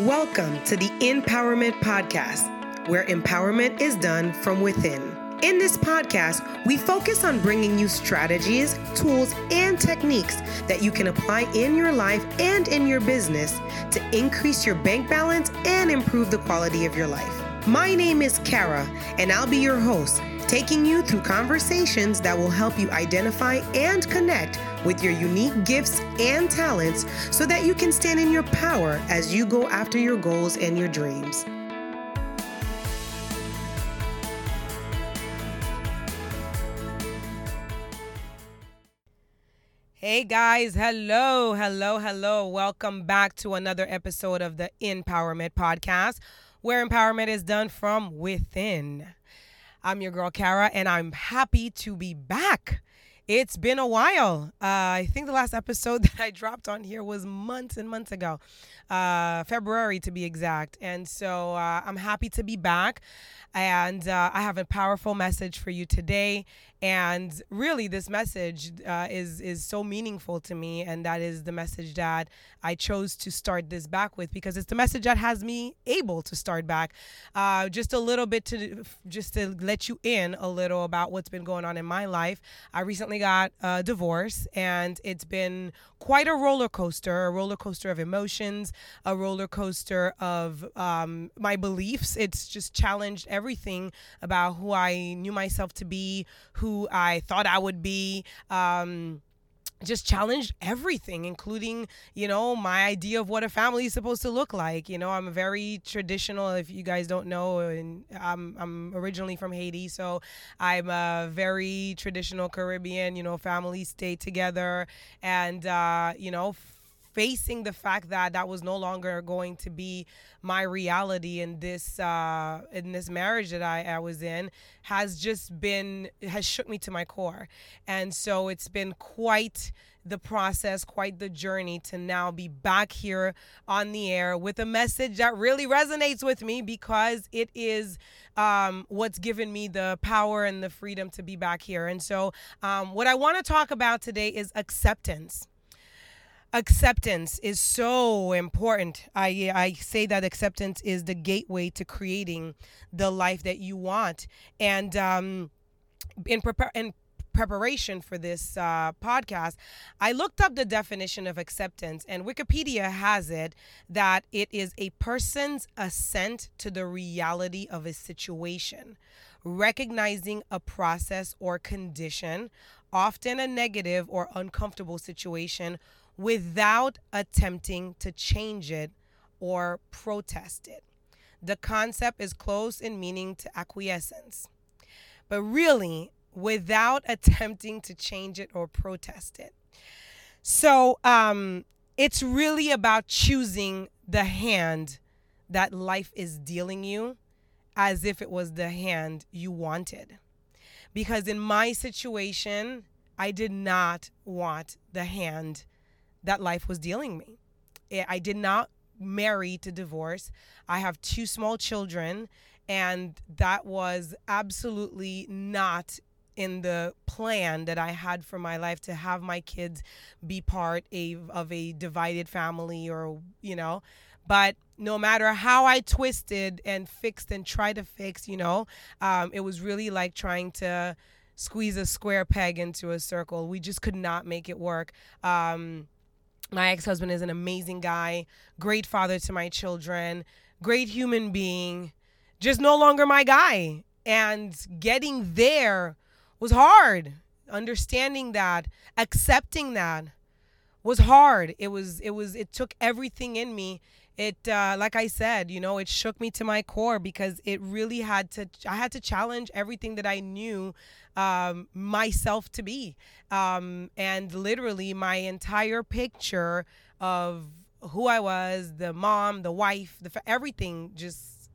Welcome to the Empowerment Podcast, where empowerment is done from within. In this podcast, we focus on bringing you strategies, tools, and techniques that you can apply in your life and in your business to increase your bank balance and improve the quality of your life. My name is Kara, and I'll be your host, taking you through conversations that will help you identify and connect with your unique gifts and talents so that you can stand in your power as you go after your goals and your dreams. Hey guys, hello, hello, hello. Welcome back to another episode of the Empowerment Podcast, where empowerment is done from within. I'm your girl, Kara, and I'm happy to be back. It's been a while. Uh, I think the last episode that I dropped on here was months and months ago, uh, February to be exact. And so uh, I'm happy to be back. And uh, I have a powerful message for you today. And really, this message uh, is is so meaningful to me, and that is the message that I chose to start this back with because it's the message that has me able to start back. Uh, just a little bit to just to let you in a little about what's been going on in my life. I recently got a divorce, and it's been quite a roller coaster, a roller coaster of emotions, a roller coaster of um, my beliefs. It's just challenged everything about who I knew myself to be, who I thought I would be. Um, just challenged everything including you know my idea of what a family is supposed to look like. You know i'm very traditional if you guys don't know and i'm i'm originally from haiti so i'm a very traditional caribbean you know families stay together. And uh you know facing the fact that that was no longer going to be my reality in this uh, in this marriage that I, I was in has just been has shook me to my core and so it's been quite the process, quite the journey to now be back here on the air with a message that really resonates with me because it is um, what's given me the power and the freedom to be back here. And so, um, what I want to talk about today is acceptance acceptance is so important. I I say that acceptance is the gateway to creating the life that you want. And um, in prepare preparation for this uh, podcast, I looked up the definition of acceptance, and Wikipedia has it that it is a person's assent to the reality of a situation, recognizing a process or condition, often a negative or uncomfortable situation without attempting to change it or protest it. The concept is close in meaning to acquiescence, but really without attempting to change it or protest it. So um, it's really about choosing the hand that life is dealing you as if it was the hand you wanted. Because in my situation, I did not want the hand that life was dealing me. I did not marry to divorce. I have two small children, and that was absolutely not in the plan that I had for my life to have my kids be part of a divided family or, you know. But no matter how I twisted and fixed and tried to fix, you know, um, it was really like trying to squeeze a square peg into a circle. We just could not make it work. Um, my ex husband is an amazing guy, great father to my children, great human being, just no longer my guy. And getting there was hard. Understanding that, accepting that was hard. It was, it was, it took everything in me it uh, like i said you know it shook me to my core because it really had to i had to challenge everything that i knew um, myself to be. Um, and literally my entire picture of who i was the mom the wife the everything just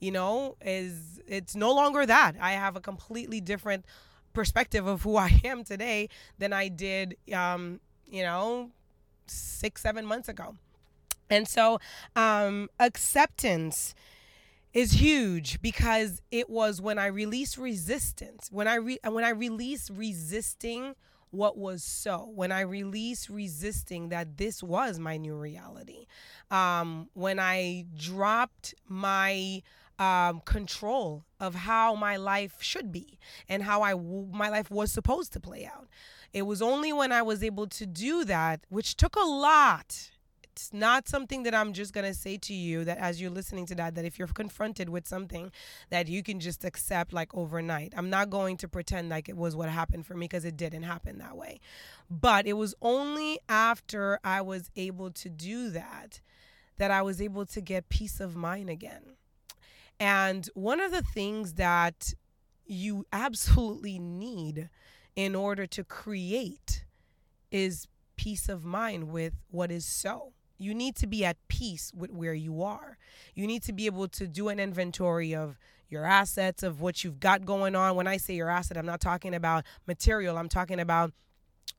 you know is it's no longer that. I have a completely different perspective of who i am today than i did um, you know six seven months ago and so um, acceptance is huge because it was when I released resistance, when I re- when I released resisting what was so, when I released resisting that this was my new reality. um, when I dropped my um, control of how my life should be and how I my life was supposed to play out. It was only when I was able to do that, which took a lot it's not something that I'm just to say to you that as you're listening to that, that if you're confronted with something that you can just accept like overnight. I'm not going to pretend like it was what happened for me because it didn't happen that way. But it was only after I was able to do that that I was able to get peace of mind again. And one of the things that you absolutely need in order to create is peace of mind with what is so you need to be at peace with where you are. You need to be able to do an inventory of your assets, of what you've got going on. When I say your asset, I'm not talking about material, I'm talking about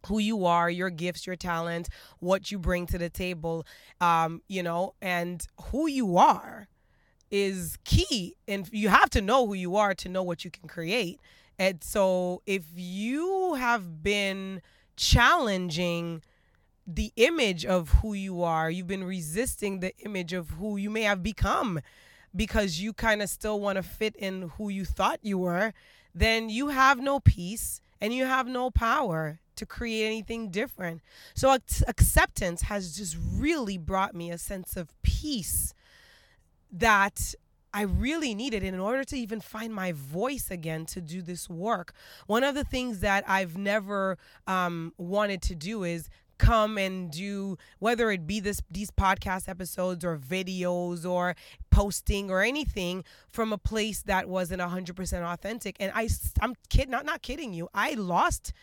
who you are, your gifts, your talents, what you bring to the table, um, you know, and who you are is key. And you have to know who you are to know what you can create. And so if you have been challenging the image of who you are. You've been resisting the image of who you may have become because you kind of still want to fit in who you thought you were. Then you have no peace and you have no power to create anything different. So acceptance has just really brought me a sense of peace that I really needed in order to even find my voice again to do this work. One of the things that I've never um, wanted to do is come and do whether it be this these podcast episodes or videos or posting or anything from a place that wasn't 100% authentic. And I I'm kid not not kidding you. I lost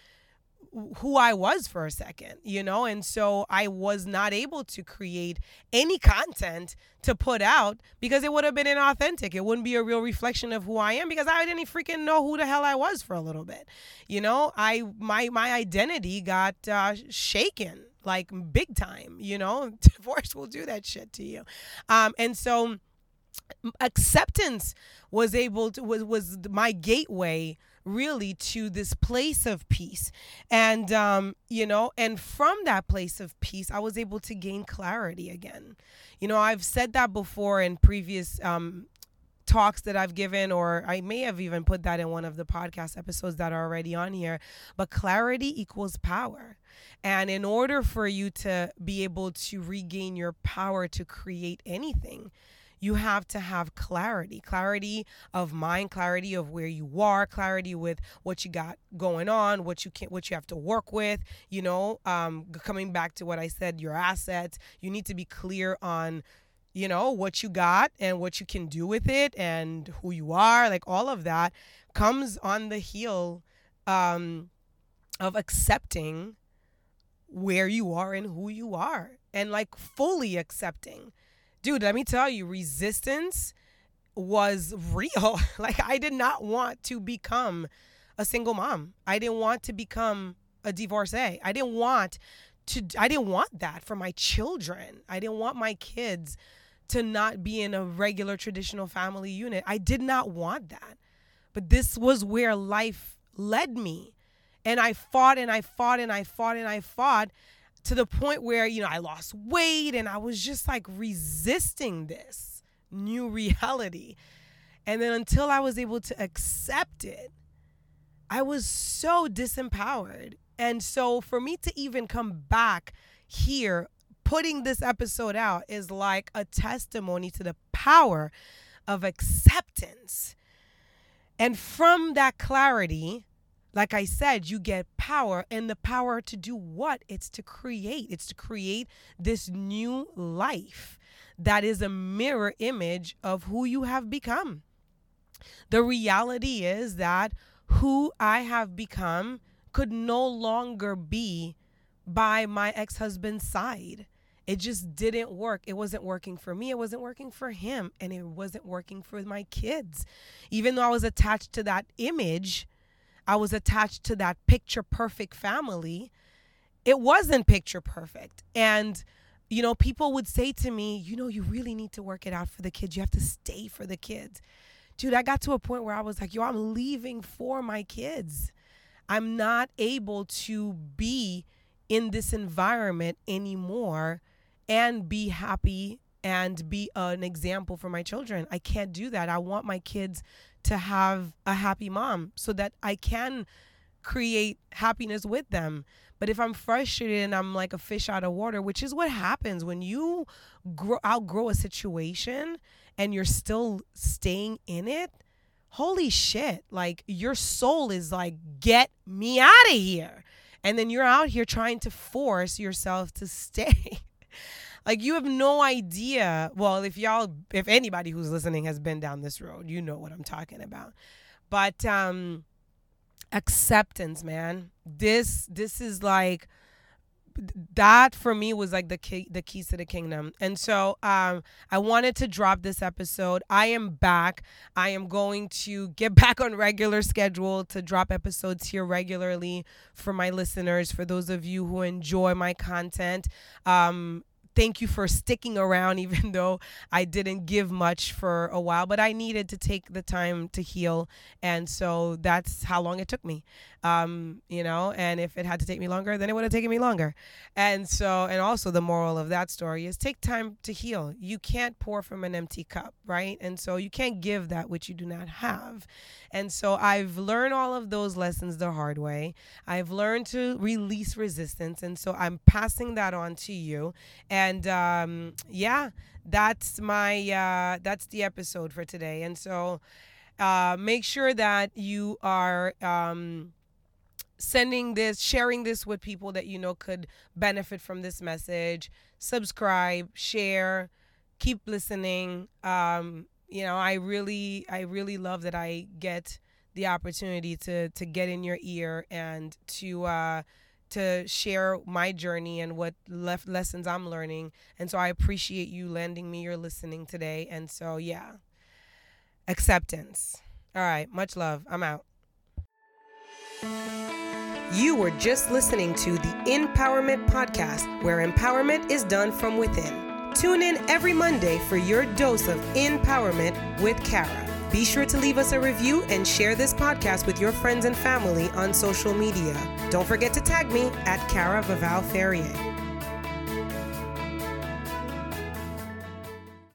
who I was for a second, you know? And so I was not able to create any content to put out because it would have been inauthentic. It wouldn't be a real reflection of who I am because I didn't freaking know who the hell I was for a little bit. You know, I my my identity got uh, shaken like big time, you know? Divorce will do that shit to you. Um and so acceptance was able to was was my gateway really to this place of peace and um, you know and from that place of peace i was able to gain clarity again you know i've said that before in previous um, talks that I've given, or I may have even put that in one of the podcast episodes that are already on here. But clarity equals power. And in order for you to be able to regain your power to create anything, you have to have clarity clarity of mind clarity of where you are clarity with what you got going on what you can what you have to work with you know um, coming back to what i said your assets you need to be clear on you know what you got and what you can do with it and who you are like all of that comes on the heel um, of accepting where you are and who you are and like fully accepting dude, let me tell you, resistance was real. like I did not want to become a single mom. I didn't want to become a divorcee. I didn't want to I didn't want that for my children. I didn't want my kids to not be in a regular traditional family unit. I did not want that. But this was where life led me. And I fought and I fought and I fought and I fought to the point where, you know, I lost weight and I was just like resisting this new reality. And then until I was able to accept it, I was so disempowered. And so for me to even come back here, putting this episode out is like a testimony to the power of acceptance. And from that clarity, like I said, you get power, and the power to do what? It's to create. It's to create this new life that is a mirror image of who you have become. The reality is that who I have become could no longer be by my ex husband's side. It just didn't work. It wasn't working for me. It wasn't working for him. And it wasn't working for my kids. Even though I was attached to that image, I was attached to that picture perfect family. It wasn't picture perfect. And, you know, people would say to me, you know, you really need to work it out for the kids. You have to stay for the kids. Dude, I got to a point where I was like, yo, I'm leaving for my kids. I'm not able to be in this environment anymore and be happy and be an example for my children. I can't do that. I want my kids to have a happy mom so that I can create happiness with them. But if I'm frustrated and I'm like a fish out of water, which is what happens when you grow, outgrow a situation and you're still staying in it, holy shit, like your soul is like, get me out of here. And then you're out here trying to force yourself to stay. Like you have no idea. Well, if y'all, if anybody who's listening has been down this road, you know what I'm talking about. But, um, acceptance man. This this is like that for me was like the key the keys to the kingdom. And so um i wanted to drop this episode. I am back. I am going to get back on regular schedule to drop episodes here regularly for my listeners for those of you who enjoy my content. Um thank you for sticking around, even though I didn't give much for a while, but I needed to take the time to heal. And so that's how long it took me. Um, you know, and if it had to take me longer, then it would have taken me longer. And so, and also the moral of that story is take time to heal. You can't pour from an empty cup, right? And so you can't give that which you do not have. And so I've learned all of those lessons the hard way. I've learned to release resistance. And so I'm passing that on to you. And um, yeah, that's my, uh, that's the episode for today. And so, uh, make sure that you are um, sending this, sharing this with people that you know could benefit from this message. Subscribe, share, keep listening. Um, you know, I really, I really love that I get the opportunity to to get in your ear and to uh, to share my journey and what left lessons I'm learning. And so I appreciate you lending me your listening today. And so yeah, acceptance. All right, much love. I'm out. You were just listening to the Empowerment Podcast, where empowerment is done from within. Tune in every Monday for your dose of empowerment with Kara. Be sure to leave us a review and share this podcast with your friends and family on social media. Don't forget to tag me at Kara Vaval Ferrier.